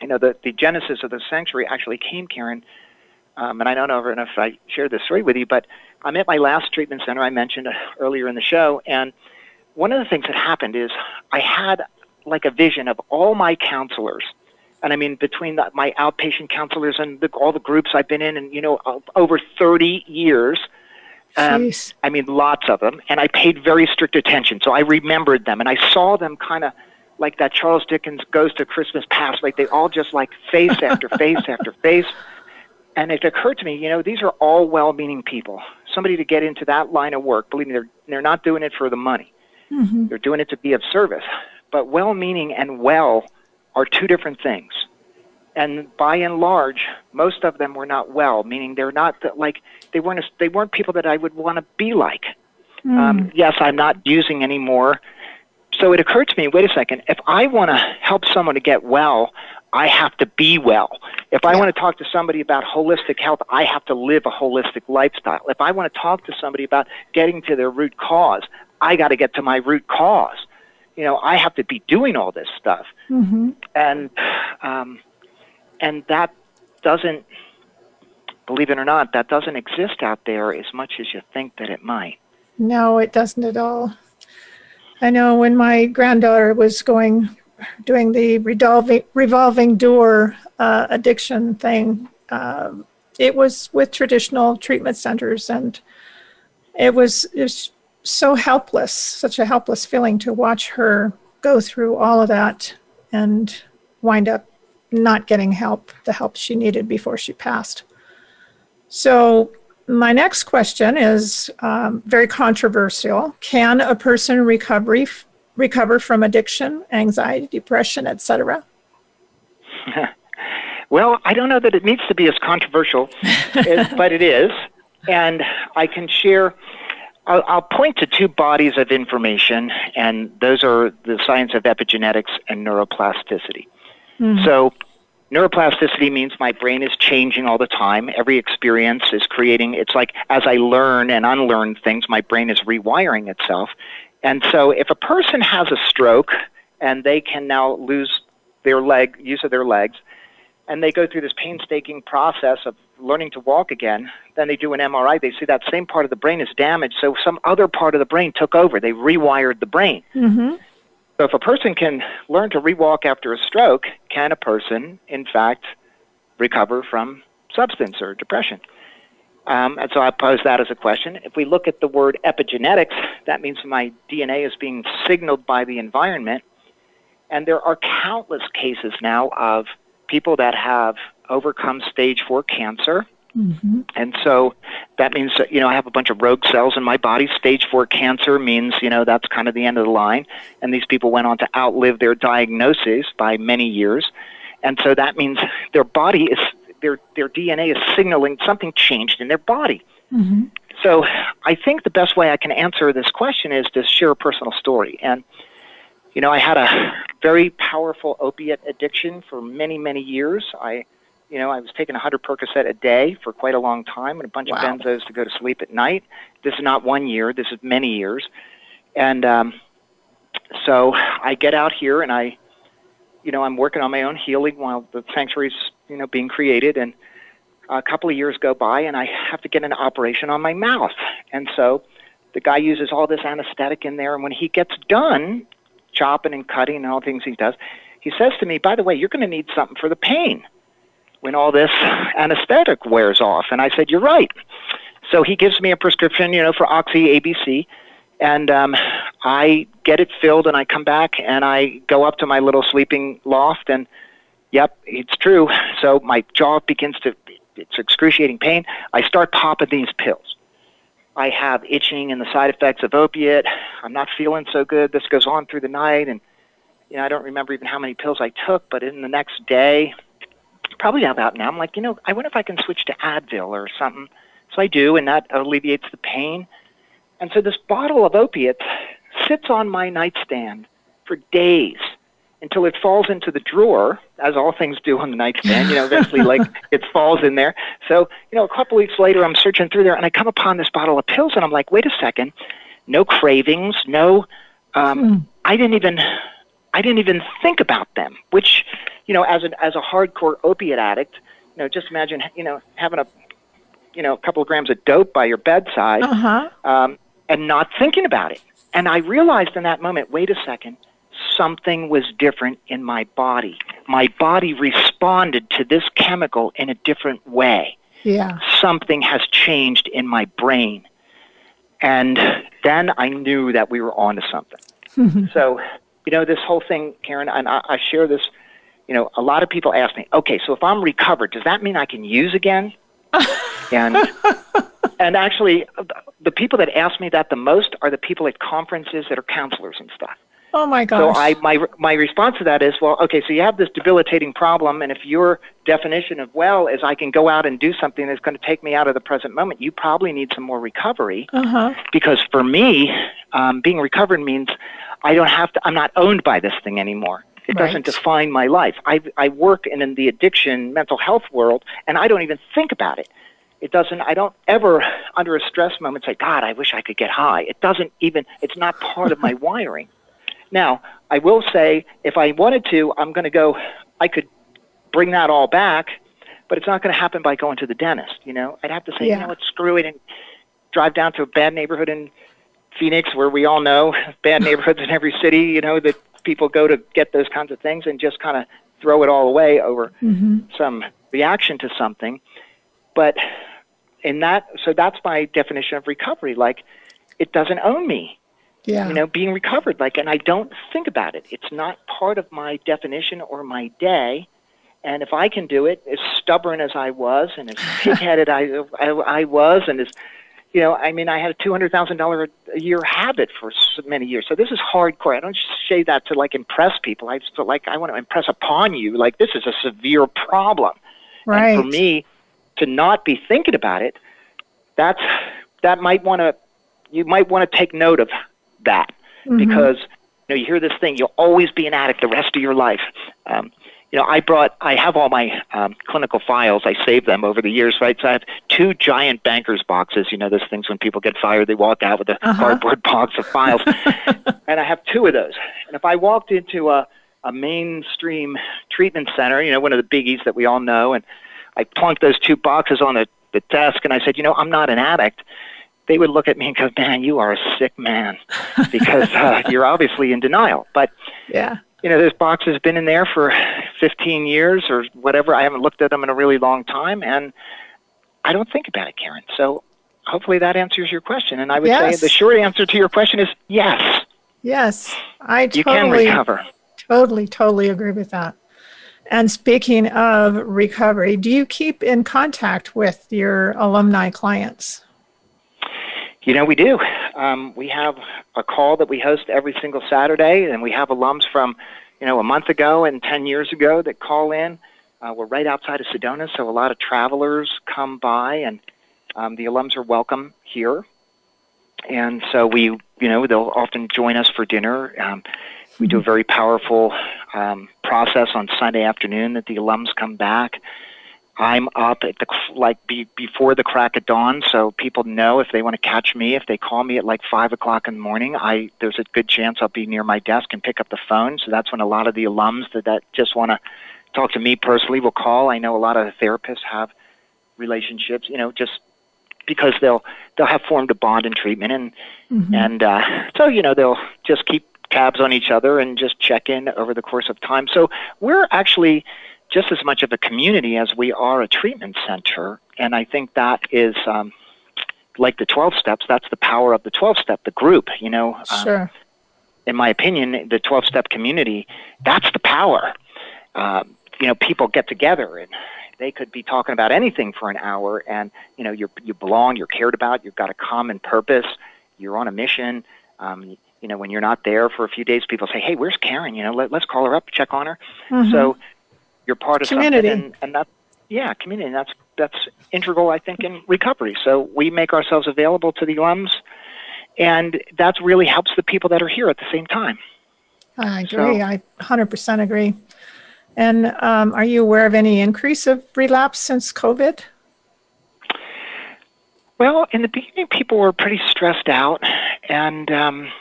You know, the the genesis of the sanctuary actually came, Karen. Um, and I don't know if I shared this story with you, but I'm at my last treatment center I mentioned uh, earlier in the show, and one of the things that happened is I had like a vision of all my counselors, and I mean between the, my outpatient counselors and the, all the groups I've been in, and you know over 30 years. Um, I mean, lots of them, and I paid very strict attention, so I remembered them, and I saw them kind of like that Charles Dickens Ghost of Christmas Past, like they all just like face after face after face. And it occurred to me, you know, these are all well-meaning people. Somebody to get into that line of work, believe me, they're they're not doing it for the money. They're doing it to be of service. But well-meaning and well are two different things. And by and large, most of them were not well, meaning they're not the, like they weren't they weren't people that I would want to be like. Um, yes, I'm not using anymore. So it occurred to me, wait a second, if I want to help someone to get well, I have to be well. If I want to talk to somebody about holistic health, I have to live a holistic lifestyle. If I want to talk to somebody about getting to their root cause, I got to get to my root cause. You know, I have to be doing all this stuff. Mm-hmm. And um, and that doesn't believe it or not, that doesn't exist out there as much as you think that it might. No, it doesn't at all. I know when my granddaughter was going, doing the revolving, revolving door uh, addiction thing, um, it was with traditional treatment centers, and it was, it was so helpless, such a helpless feeling to watch her go through all of that and wind up not getting help, the help she needed before she passed. So, my next question is um, very controversial. Can a person recovery, recover from addiction, anxiety, depression, etc.? Well, I don't know that it needs to be as controversial, as, but it is. And I can share, I'll, I'll point to two bodies of information, and those are the science of epigenetics and neuroplasticity. So, neuroplasticity means my brain is changing all the time. Every experience is creating, it's like as I learn and unlearn things, my brain is rewiring itself. And so, if a person has a stroke and they can now lose their leg, use of their legs, and they go through this painstaking process of learning to walk again, then they do an MRI. They see that same part of the brain is damaged, so some other part of the brain took over. They rewired the brain. Mm-hmm. So if a person can learn to rewalk after a stroke, can a person, in fact, recover from substance or depression? Um, and so I pose that as a question. If we look at the word epigenetics, that means my DNA is being signaled by the environment. And there are countless cases now of people that have overcome stage four cancer. Mm-hmm. And so that means that, you know, I have a bunch of rogue cells in my body. Stage four cancer means, you know, that's kind of the end of the line. And these people went on to outlive their diagnoses by many years. And so that means their body is, their, their DNA is signaling something changed in their body. Mm-hmm. So I think the best way I can answer this question is to share a personal story. And, you know, I had a, very powerful opiate addiction for many, many years. I, you know, I was taking 100 Percocet a day for quite a long time and a bunch Wow. of benzos to go to sleep at night. This is not one year. This is many years. And um, so I get out here and I, you know, I'm working on my own healing while the sanctuary's, you know, being created. And a couple of years go by and I have to get an operation on my mouth. And so the guy uses all this anesthetic in there. And when he gets done chopping and cutting and all the things he does, he says to me, by the way, you're going to need something for the pain when all this anesthetic wears off. And I said, you're right. So he gives me a prescription, you know, for Oxy ABC. And um, I get it filled and I come back and I go up to my little sleeping loft and Yep, it's true. So my jaw begins to, it's excruciating pain. I start popping these pills. I have itching and the side effects of opiate. I'm not feeling so good. This goes on through the night. And, you know, I don't remember even how many pills I took, but in the next day, probably about now, I'm like, you know, I wonder if I can switch to Advil or something. So I do, and that alleviates the pain. And so this bottle of opiates sits on my nightstand for days until it falls into the drawer, as all things do on the nightstand. You know, eventually, like it falls in there. So, you know, a couple weeks later, I'm searching through there, and I come upon this bottle of pills, and I'm like, wait a second, no cravings, no. Um, I didn't even, I didn't even think about them. Which, you know, as an as a hardcore opiate addict, you know, just imagine, you know, having a, you know, a couple of grams of dope by your bedside Uh huh. um, and not thinking about it. And I realized in that moment, wait a second, something was different in my body. My body responded to this chemical in a different way. Yeah. Something has changed in my brain. And then I knew that we were onto something. so, you know, this whole thing, Karen, and I, I share this, you know, a lot of people ask me, okay, so if I'm recovered, does that mean I can use again? and and actually, the people that ask me that the most are the people at conferences that are counselors and stuff. Oh my So. I my my response to that is, well, okay, so you have this debilitating problem, and if your definition of well is I can go out and do something that's going to take me out of the present moment, you probably need some more recovery. uh huh. Because for me, um, being recovered means I don't have to. I'm not owned by this thing anymore. It Right. doesn't define my life. I I work in, in the addiction mental health world, and I don't even think about it. It doesn't. I don't ever, under a stress moment, say, "God, I wish I could get high." It doesn't even. It's not part of my wiring. Now, I will say, if I wanted to, I'm going to go. I could bring that all back, but it's not going to happen by going to the dentist. You know, I'd have to say, Yeah. you know what, screw it, and drive down to a bad neighborhood in Phoenix, where we all know bad neighborhoods in every city. You know that people go to get those kinds of things, and just kind of throw it all away over Mm-hmm. some reaction to something. But in that, so that's my definition of recovery. Like, it doesn't own me Yeah. you know, being recovered. Like, and I don't think about it. It's not part of my definition or my day. And if I can do it, as stubborn as I was, and as pig-headed I, I I was, and as you know, I mean, I had a two hundred thousand dollar a year habit for so many years. So this is hardcore. I don't say that to like impress people. I just feel like I want to impress upon you. Like this is a severe problem. right. And for me to not be thinking about it, that's that might want to you might want to take note of that Mm-hmm. because you know you hear this thing you'll always be an addict the rest of your life. Um, you know, I brought I have all my um, clinical files. I saved them over the years, right? So I have two giant bankers boxes. You know, those things when people get fired, they walk out with a Uh-huh. cardboard box of files, and I have two of those. And if I walked into a a mainstream treatment center, you know, one of the biggies that we all know, and I plunked those two boxes on the, the desk and I said, you know, I'm not an addict. They would look at me and go, man, you are a sick man because uh, you're obviously in denial. But, yeah. you know, this box has been in there for 15 years or whatever. I haven't looked at them in a really long time and I don't think about it, Karen. So hopefully that answers your question. And I would Yes. say the short answer to your question is yes, Yes. I you can recover. totally, totally agree with that. And speaking of recovery, do you keep in contact with your alumni clients? You know, we do. Um, we have a call that we host every single Saturday, and we have alums from, you know, a month ago and 10 years ago that call in. Uh, we're right outside of Sedona, so a lot of travelers come by, and um, the alums are welcome here. And so we, you know, they'll often join us for dinner. Um, We do a very powerful um, process on Sunday afternoon that the alums come back. I'm up at the like be, before the crack of dawn, so people know if they want to catch me. If they call me at like five o'clock in the morning, I there's a good chance I'll be near my desk and pick up the phone. So that's when a lot of the alums that, that just want to talk to me personally will call. I know a lot of the therapists have relationships, you know, just because they'll they'll have formed a bond in treatment, and mm-hmm. and uh, so you know they'll just keep tabs on each other and just check in over the course of time. So we're actually just as much of a community as we are a treatment center. And I think that is um, like the 12 steps, that's the power of the 12 step, the group, you know. Um, sure. in my opinion, the 12 step community, that's the power. Uh, you know, people get together and they could be talking about anything for an hour and, you know, you're, you belong, you're cared about, you've got a common purpose, you're on a mission. Um, you know, when you're not there for a few days, people say, "Hey, where's Karen? You know, let, us call her up, check on her." Mm-hmm. So you're part of community, something, and, and that, yeah, community. And that's that's integral, I think, in recovery. So we make ourselves available to the alums, and that really helps the people that are here at the same time. I agree. So, I 100% agree. And um, are you aware of any increase of relapse since COVID? Well, in the beginning, people were pretty stressed out, and um,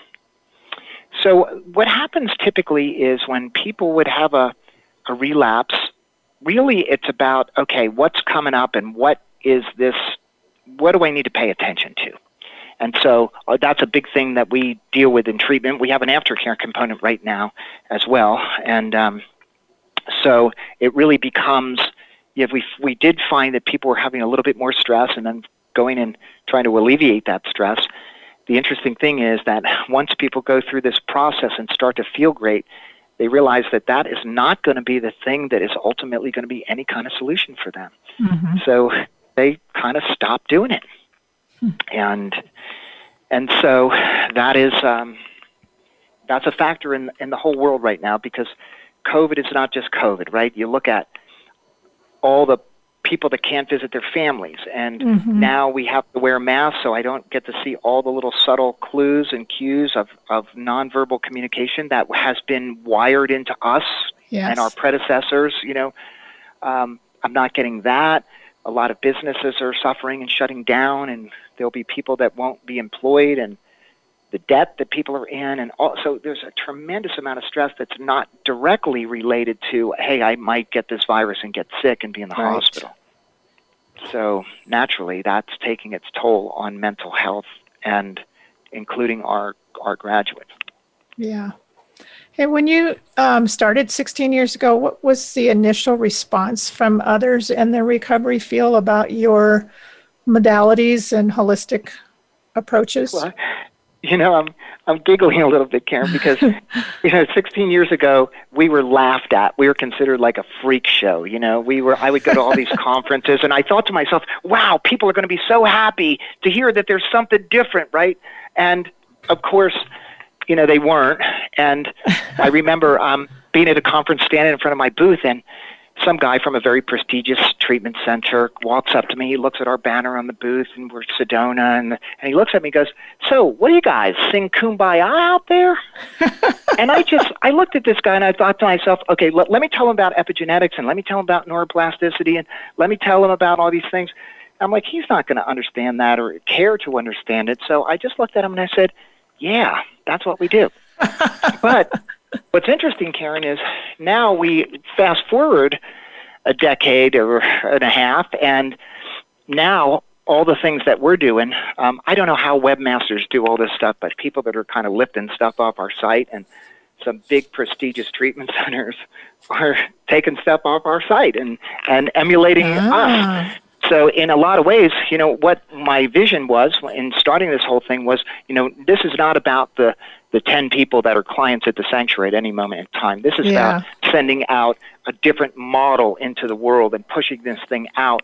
so what happens typically is when people would have a a relapse, really it's about, okay, what's coming up and what is this, what do I need to pay attention to? And so uh, that's a big thing that we deal with in treatment. We have an aftercare component right now as well. And um, so it really becomes, if we, we did find that people were having a little bit more stress and then going and trying to alleviate that stress. The interesting thing is that once people go through this process and start to feel great, they realize that that is not going to be the thing that is ultimately going to be any kind of solution for them. Mm-hmm. So they kind of stop doing it, hmm. and and so that is um, that's a factor in in the whole world right now because COVID is not just COVID, right? You look at all the people that can't visit their families. And mm-hmm. now we have to wear masks, so I don't get to see all the little subtle clues and cues of, of nonverbal communication that has been wired into us yes. and our predecessors. You know, um, I'm not getting that. A lot of businesses are suffering and shutting down, and there'll be people that won't be employed, and the debt that people are in, and also there's a tremendous amount of stress that's not directly related to, hey, I might get this virus and get sick and be in the right. hospital. So naturally, that's taking its toll on mental health and including our our graduates. Yeah. Hey, when you um, started 16 years ago, what was the initial response from others in the recovery field about your modalities and holistic approaches? Well, you know, I'm I'm giggling a little bit, Karen, because you know, 16 years ago we were laughed at. We were considered like a freak show. You know, we were. I would go to all these conferences, and I thought to myself, "Wow, people are going to be so happy to hear that there's something different, right?" And of course, you know, they weren't. And I remember um, being at a conference, standing in front of my booth, and some guy from a very prestigious treatment center walks up to me. He looks at our banner on the booth, and we're Sedona, and, and he looks at me and goes, "So, what do you guys sing Kumbaya out there?" and I just I looked at this guy and I thought to myself, "Okay, let, let me tell him about epigenetics, and let me tell him about neuroplasticity, and let me tell him about all these things." I'm like, he's not going to understand that or care to understand it. So I just looked at him and I said, "Yeah, that's what we do." but What's interesting, Karen, is now we fast forward a decade or and a half, and now all the things that we're doing, um, I don't know how webmasters do all this stuff, but people that are kind of lifting stuff off our site and some big prestigious treatment centers are taking stuff off our site and, and emulating ah. us. So in a lot of ways, you know, what my vision was in starting this whole thing was, you know, this is not about the the 10 people that are clients at the sanctuary at any moment in time. This is yeah. about sending out a different model into the world and pushing this thing out.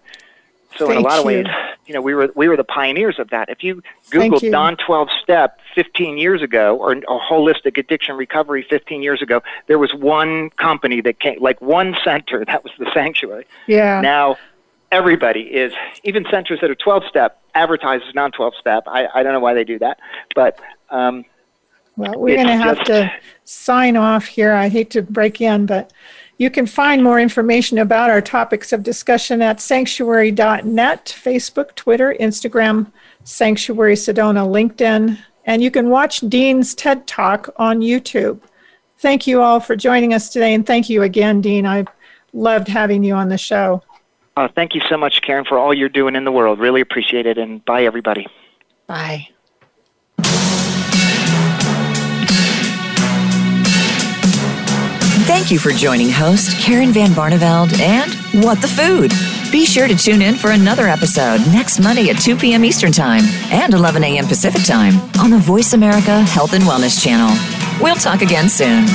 So Thank in a lot you. of ways, you know, we were we were the pioneers of that. If you Googled non 12 step 15 years ago or, or holistic addiction recovery 15 years ago, there was one company that came like one center that was the sanctuary. Yeah. Now everybody is even centers that are 12 step advertises non 12 step. I, I don't know why they do that, but um, Well, we're going to have to sign off here. I hate to break in, but you can find more information about our topics of discussion at sanctuary.net, Facebook, Twitter, Instagram, Sanctuary Sedona, LinkedIn, and you can watch Dean's TED Talk on YouTube. Thank you all for joining us today, and thank you again, Dean. I loved having you on the show. Uh, thank you so much, Karen, for all you're doing in the world. Really appreciate it, and bye, everybody. Bye. Thank you for joining host Karen Van Barneveld and What the Food. Be sure to tune in for another episode next Monday at 2 p.m. Eastern Time and 11 a.m. Pacific Time on the Voice America Health and Wellness Channel. We'll talk again soon.